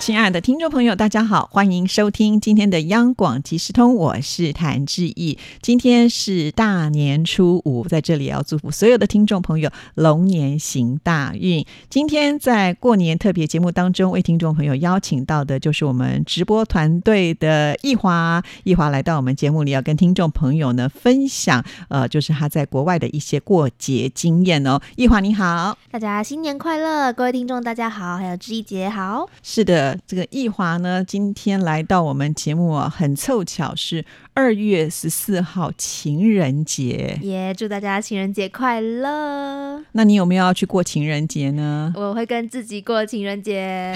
亲爱的听众朋友，大家好，欢迎收听今天的央广即时通，我是谭志毅。今天是大年初五，在这里要祝福所有的听众朋友龙年行大运。今天在过年特别节目当中，为听众朋友邀请到的就是我们直播团队的易华，易华来到我们节目里，要跟听众朋友呢分享，呃，就是他在国外的一些过节经验哦。易华你好，大家新年快乐，各位听众大家好，还有志毅姐好，是的。这个易华呢，今天来到我们节目啊，很凑巧是二月十四号情人节，耶！祝大家情人节快乐。那你有没有要去过情人节呢？我会跟自己过情人节。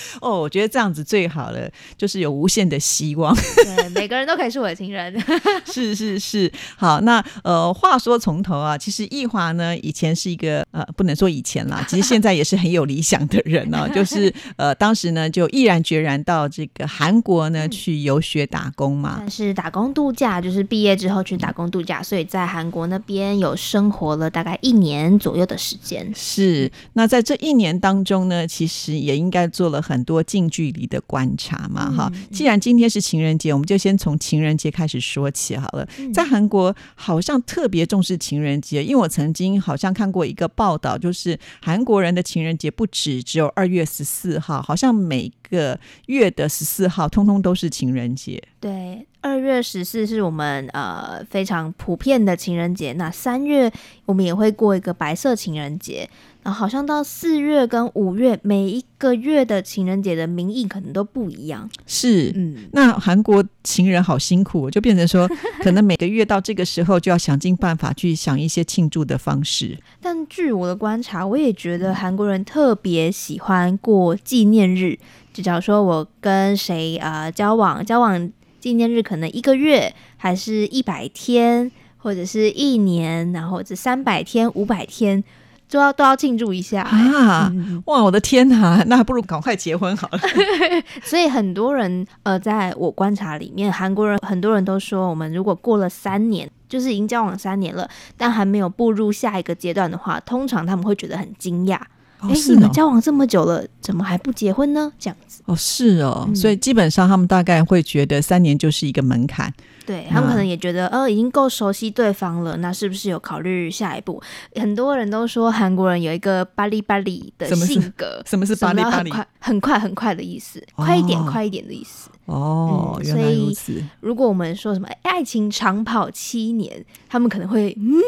哦，我觉得这样子最好了，就是有无限的希望。对，每个人都可以是我的情人。是是是，好，那呃，话说从头啊，其实易华呢，以前是一个呃，不能说以前啦，其实现在也是很有理想的人呢，就是呃，当时呢就毅然决然到这个韩国呢去游学打工嘛，是打工度假，就是毕业之后去打工度假，所以在韩国那边有生活了大概一年左右的时间。是，那在这一年当中呢，其实也应该做了很多。近距离的观察嘛，哈。既然今天是情人节，我们就先从情人节开始说起好了。在韩国好像特别重视情人节，因为我曾经好像看过一个报道，就是韩国人的情人节不止只有二月十四号，好像每个月的十四号通通都是情人节。对，二月十四是我们呃非常普遍的情人节。那三月我们也会过一个白色情人节。然后好像到四月跟五月，每一个月的情人节的名义可能都不一样。是，嗯，那韩国情人好辛苦，就变成说，可能每个月到这个时候就要想尽办法去想一些庆祝的方式。但据我的观察，我也觉得韩国人特别喜欢过纪念日。就假如说我跟谁啊交往，交往纪念日可能一个月，还是一百天，或者是一年，然后这三百天、五百天。都要都要庆祝一下啊！哇，我的天哪，那还不如赶快结婚好了。所以很多人呃，在我观察里面，韩国人很多人都说，我们如果过了三年，就是已经交往三年了，但还没有步入下一个阶段的话，通常他们会觉得很惊讶。哎，你们交往这么久了，怎么还不结婚呢？这样子哦，是哦，所以基本上他们大概会觉得三年就是一个门槛。对他们可能也觉得，呃，已经够熟悉对方了，那是不是有考虑下一步？很多人都说韩国人有一个巴里巴里的性格，什么是 巴里巴里？很快很快的意思，快一点快一点的意思。哦，原来如此。如果我们说什么爱情长跑七年，他们可能会嗯。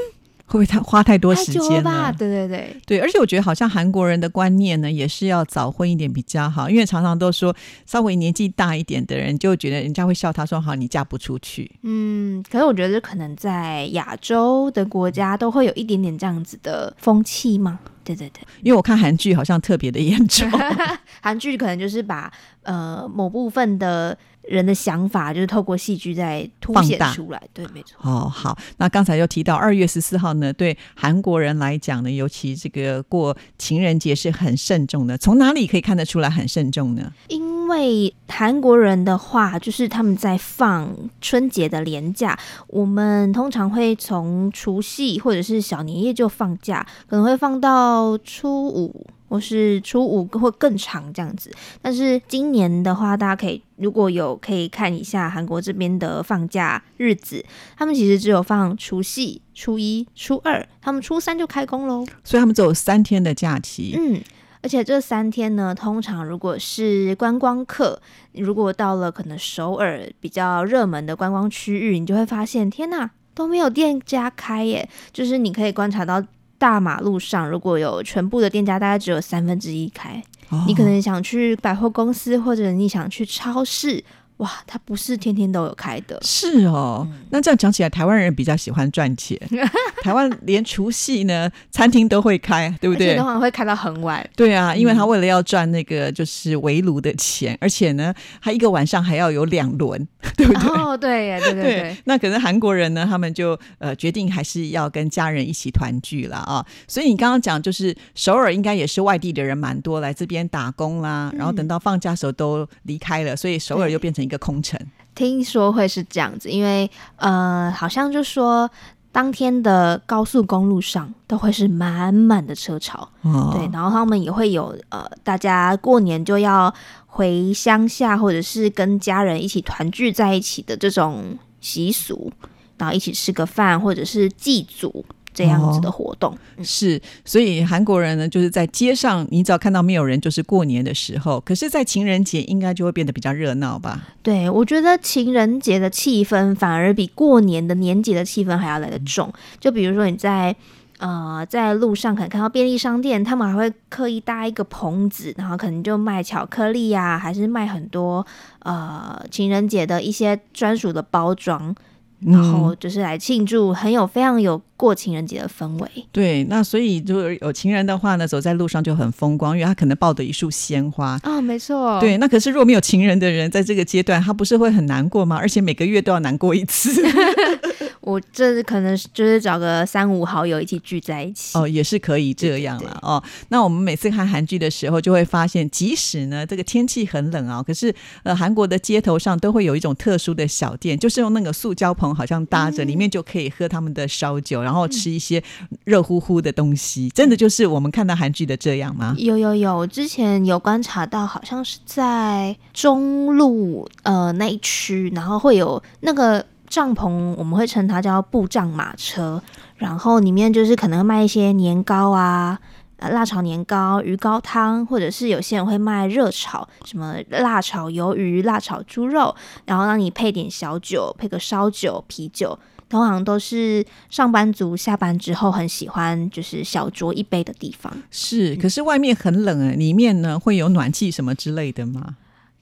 会不会太花太多时间吧？对对对对，而且我觉得好像韩国人的观念呢，也是要早婚一点比较好，因为常常都说稍微年纪大一点的人就觉得人家会笑他说好你嫁不出去。嗯，可是我觉得可能在亚洲的国家都会有一点点这样子的风气嘛。对对对，因为我看韩剧好像特别的严重，韩剧可能就是把呃某部分的。人的想法就是透过戏剧在凸显出来，对，没错。哦，好，那刚才又提到二月十四号呢，对韩国人来讲呢，尤其这个过情人节是很慎重的。从哪里可以看得出来很慎重呢？因为韩国人的话，就是他们在放春节的年假，我们通常会从除夕或者是小年夜就放假，可能会放到初五。或是初五或更长这样子，但是今年的话，大家可以如果有可以看一下韩国这边的放假日子，他们其实只有放除夕、初一、初二，他们初三就开工喽，所以他们只有三天的假期。嗯，而且这三天呢，通常如果是观光客，如果到了可能首尔比较热门的观光区域，你就会发现，天呐，都没有店家开耶，就是你可以观察到。大马路上如果有全部的店家，大概只有三分之一开。你可能想去百货公司，或者你想去超市，哇，它不是天天都有开的。是哦，那这样讲起来，台湾人比较喜欢赚钱。台湾连除夕呢，餐厅都会开，对不对而且通？常会开到很晚。对啊，因为他为了要赚那个就是围炉的钱，而且呢，他一个晚上还要有两轮，对不对？哦，对耶，对对对。那可能韩国人呢，他们就呃决定还是要跟家人一起团聚了啊。所以你刚刚讲，就是首尔应该也是外地的人蛮多，来这边打工啦，然后等到放假的时候都离开了，所以首尔对又变成一个空城。听说会是这样子，因为呃，好像就说当天的高速公路上都会是满满的车潮，哦。对，然后他们也会有呃，大家过年就要回乡下，或者是跟家人一起团聚在一起的这种习俗，然后一起吃个饭，或者是祭祖这样子的活动。是，所以韩国人呢，就是在街上，你只要看到没有人，就是过年的时候。可是，在情人节应该就会变得比较热闹吧？对，我觉得情人节的气氛反而比过年的年节的气氛还要来得重。就比如说你在呃在路上可能看到便利商店，他们还会刻意搭一个棚子，然后可能就卖巧克力呀、还是卖很多呃情人节的一些专属的包装，然后就是来庆祝，很有非常有过情人节的氛围。对，那所以如果有情人的话呢，走在路上就很风光，因为他可能抱着一束鲜花。哦，没错，对，那可是如果没有情人的人，在这个阶段，他不是会很难过吗？而且每个月都要难过一次。我这可能就是找个三五好友一起聚在一起。哦，也是可以这样了哦。那我们每次看韩剧的时候，就会发现，即使呢这个天气很冷啊、可是呃韩国的街头上都会有一种特殊的小店，就是用那个塑胶棚好像搭着，里面就可以喝他们的烧酒，然后吃一些热乎乎的东西。真的就是我们看到韩剧的这样吗？有有有，我之前有观察到，好像是在中路呃那一区，然后会有那个帐篷，我们会称它叫布帐马车，然后里面就是可能卖一些年糕啊。呃，辣炒年糕、鱼糕汤，或者是有些人会卖热炒，什么辣炒鱿鱼、辣炒猪肉，然后让你配点小酒，配个烧酒、啤酒，通常都是上班族下班之后很喜欢，就是小酌一杯的地方。是，可是外面很冷哎，里面呢会有暖气什么之类的吗？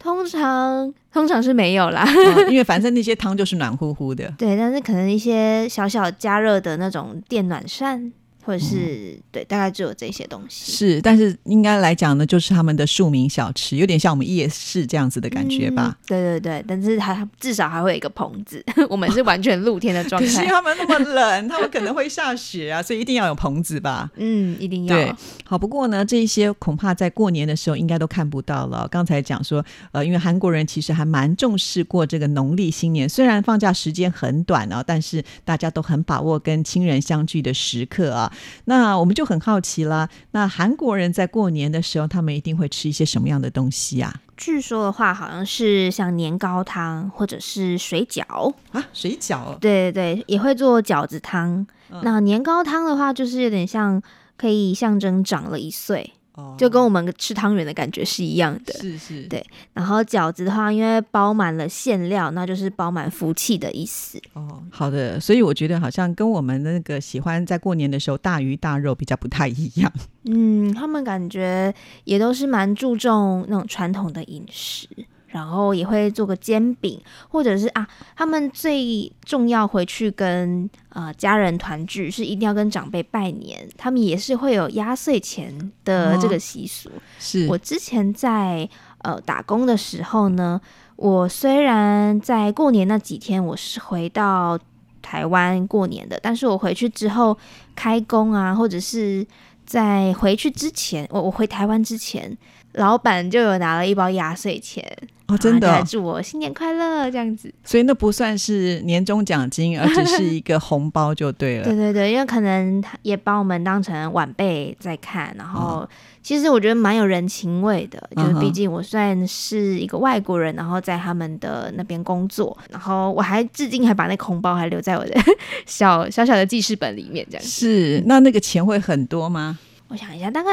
通常通常是没有啦，哦因为反正那些汤就是暖乎乎的。对，但是可能一些小小加热的那种电暖扇，或者是、对，大概只有这些东西。是，但是应该来讲呢，就是他们的庶民小吃，有点像我们夜市这样子的感觉吧。嗯对对对，但是它至少还会有一个棚子，我们是完全露天的状态 可是因为态。他们那么冷，他们可能会下雪啊，所以一定要有棚子吧。嗯，一定要。对，好，不过呢，这一些恐怕在过年的时候应该都看不到了。刚才讲说，呃，因为韩国人其实还蛮重视过这个农历新年，虽然放假时间很短啊，但是大家都很把握跟亲人相聚的时刻啊。那我们就很好奇了，那韩国人在过年的时候，他们一定会吃一些什么样的东西啊？据说的话，好像是像年糕汤或者是水饺。啊，水饺。对对对，也会做饺子汤。嗯那年糕汤的话，就是有点像可以象征长了一岁，哦就跟我们吃汤圆的感觉是一样的。是是，对然后饺子的话，因为包满了馅料，那就是包满福气的意思。哦，好的，所以我觉得好像跟我们那个喜欢在过年的时候大鱼大肉比较不太一样。嗯，他们感觉也都是蛮注重那种传统的饮食，然后也会做个煎饼，或者是啊，他们最重要回去跟呃家人团聚，是一定要跟长辈拜年，他们也是会有压岁钱的这个习俗。是我之前在呃打工的时候呢，我虽然在过年那几天我是回到台湾过年的，但是我回去之后开工啊，或者是在回去之前，我我回台湾之前，老板就有拿了一包压岁钱，哦，真的祝我新年快乐这样子。所以那不算是年终奖金，而只是一个红包就对了。对对对，因为可能他也把我们当成晚辈在看，然后哦其实我觉得蛮有人情味的，就是毕竟我算是一个外国人，然后在他们的那边工作，然后我还至今还把那个红包还留在我的 小小小的记事本里面，这样。是，那那个钱会很多吗？我想一下，大概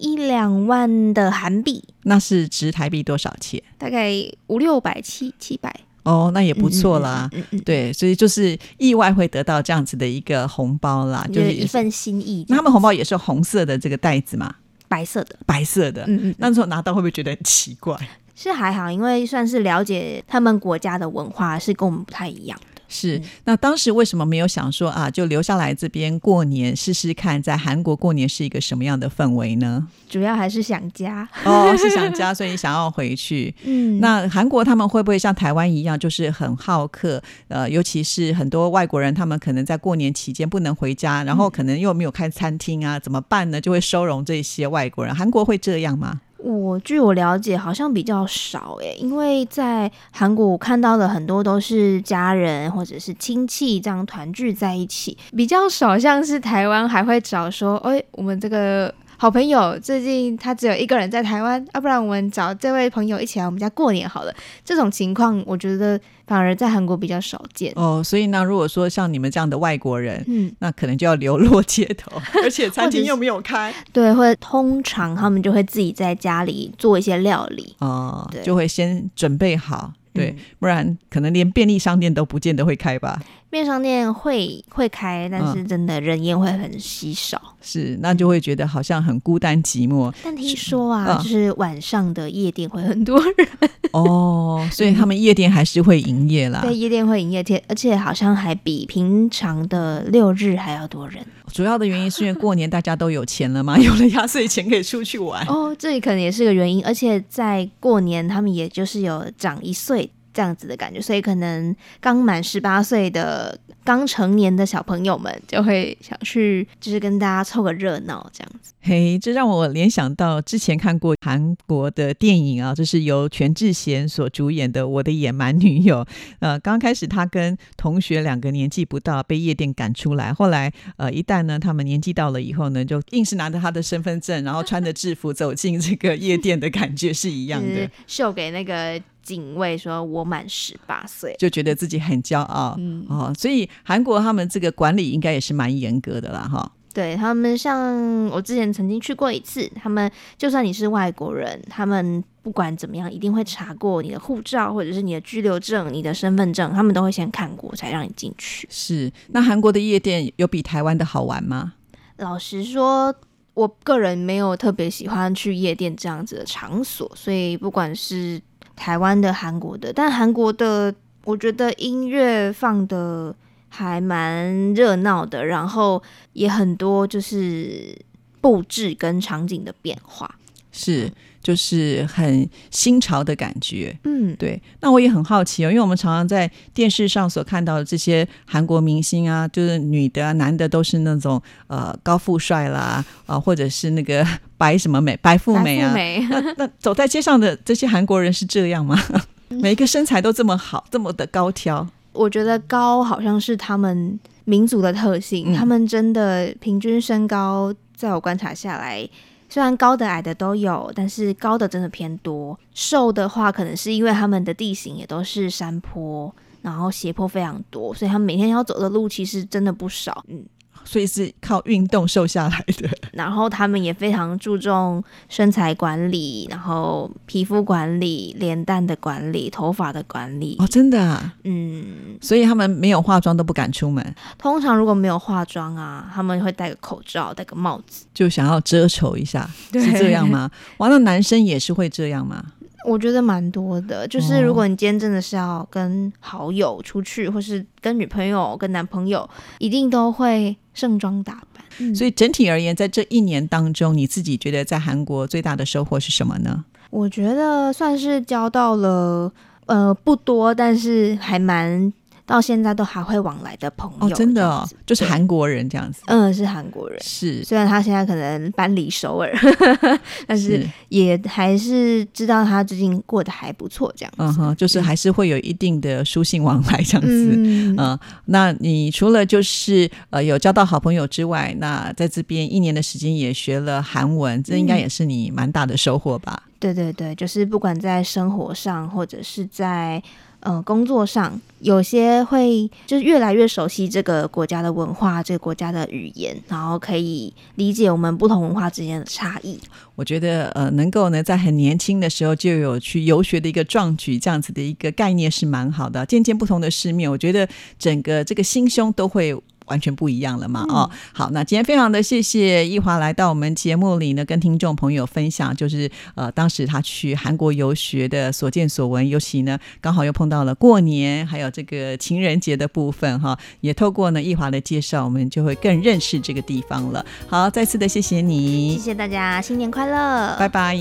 一两万的韩币，那是值台币多少钱？大概五六百、七七百，哦，那也不错啦。嗯嗯嗯，对，所以就是意外会得到这样子的一个红包啦，嗯就就是是一份心意。那他们红包也是红色的这个袋子嘛，白色的，白色的。嗯嗯，那时候拿到会不会觉得很奇怪？是还好，因为算是了解他们国家的文化是跟我们不太一样的。是，那当时为什么没有想说啊，就留下来这边过年试试看，在韩国过年是一个什么样的氛围呢？主要还是想家。哦，是想家，所以想要回去。嗯，那韩国他们会不会像台湾一样，就是很好客？呃，尤其是很多外国人，他们可能在过年期间不能回家，然后可能又没有开餐厅啊，怎么办呢？就会收容这些外国人。韩国会这样吗？我据我了解，好像比较少诶，因为在韩国我看到的很多都是家人或者是亲戚这样团聚在一起，比较少像是台湾还会找说，哎，我们这个。好朋友最近他只有一个人在台湾，要不然我们找这位朋友一起来我们家过年好了。这种情况我觉得反而在韩国比较少见哦。所以呢，如果说像你们这样的外国人，嗯，那可能就要流落街头，而且餐厅又没有开，对，或者通常他们就会自己在家里做一些料理哦，就会先准备好。对，不然可能连便利商店都不见得会开吧。便利商店会会开，但是真的人烟会很稀少。是，那就会觉得好像很孤单寂寞。但听说啊，就是晚上的夜店会很多人哦，所以他们夜店还是会营业啦。对，夜店会营业，而且好像还比平常的六日还要多人。主要的原因是因为过年大家都有钱了嘛，有了压岁钱可以出去玩。哦，这里可能也是个原因，而且在过年他们也就是有长一岁。这样子的感觉，所以可能刚满十八岁的刚成年的小朋友们就会想去，就是跟大家凑个热闹这样子。嘿，这让我联想到之前看过韩国的电影啊，就是由全智贤所主演的《我的野蛮女友》。呃，刚开始他跟同学两个年纪不到，被夜店赶出来，后来呃，一旦呢他们年纪到了以后呢，就硬是拿着他的身份证，然后穿着制服走进这个夜店的感觉是一样的，秀给那个。警卫说：“我满十八岁，就觉得自己很骄傲。嗯哦，所以韩国他们这个管理应该也是蛮严格的啦，哈。对他们，像我之前曾经去过一次，他们就算你是外国人，他们不管怎么样，一定会查过你的护照或者是你的居留证、你的身份证，他们都会先看过才让你进去。是，那韩国的夜店有比台湾的好玩吗？老实说，我个人没有特别喜欢去夜店这样子的场所，所以不管是。台湾的、韩国的，但韩国的，我觉得音乐放的还蛮热闹的，然后也很多就是布置跟场景的变化，是。就是很新潮的感觉，嗯，对。那我也很好奇哦，因为我们常常在电视上所看到的这些韩国明星啊，就是女的、啊男的都是那种呃高富帅啦，啊，或者是那个白什么美、白富美啊。那那走在街上的这些韩国人是这样吗？每一个身材都这么好，这么的高挑？我觉得高好像是他们民族的特性，他们真的平均身高，在我观察下来。虽然高的矮的都有，但是高的真的偏多。瘦的话，可能是因为他们的地形也都是山坡，然后斜坡非常多，所以他们每天要走的路其实真的不少。嗯。所以是靠运动瘦下来的。然后他们也非常注重身材管理，然后皮肤管理、脸蛋的管理、头发的管理。哦，真的啊。嗯。所以他们没有化妆都不敢出门。通常如果没有化妆啊，他们会戴个口罩、戴个帽子，就想要遮丑一下，是这样吗？完了，男生也是会这样吗？我觉得蛮多的，就是如果你今天真的是要跟好友出去，或是跟女朋友、跟男朋友，一定都会盛装打扮。所以整体而言，在这一年当中，你自己觉得在韩国最大的收获是什么呢？我觉得算是交到了，呃，不多，但是还蛮。到现在都还会往来的朋友，真的哦，就是韩国人这样子。嗯，是韩国人。是，虽然他现在可能搬离首尔，但是也还是知道他最近过得还不错，这样。嗯哼，就是还是会有一定的书信往来这样子。嗯，那你除了就是呃有交到好朋友之外，那在这边一年的时间也学了韩文，这应该也是你蛮大的收获吧？对对对，就是不管在生活上或者是在。呃，工作上有些会就是越来越熟悉这个国家的文化，这个国家的语言，然后可以理解我们不同文化之间的差异。我觉得呃，能够呢在很年轻的时候就有去游学的一个壮举，这样子的一个概念是蛮好的。见见不同的世面，我觉得整个这个心胸都会完全不一样了嘛。哦，好，那今天非常的谢谢易华来到我们节目里呢，跟听众朋友分享，就是呃，当时他去韩国游学的所见所闻，尤其呢，刚好又碰到了过年，还有这个情人节的部分哈，也透过呢易华的介绍，我们就会更认识这个地方了。好，再次的谢谢你，谢谢大家，新年快乐，拜拜。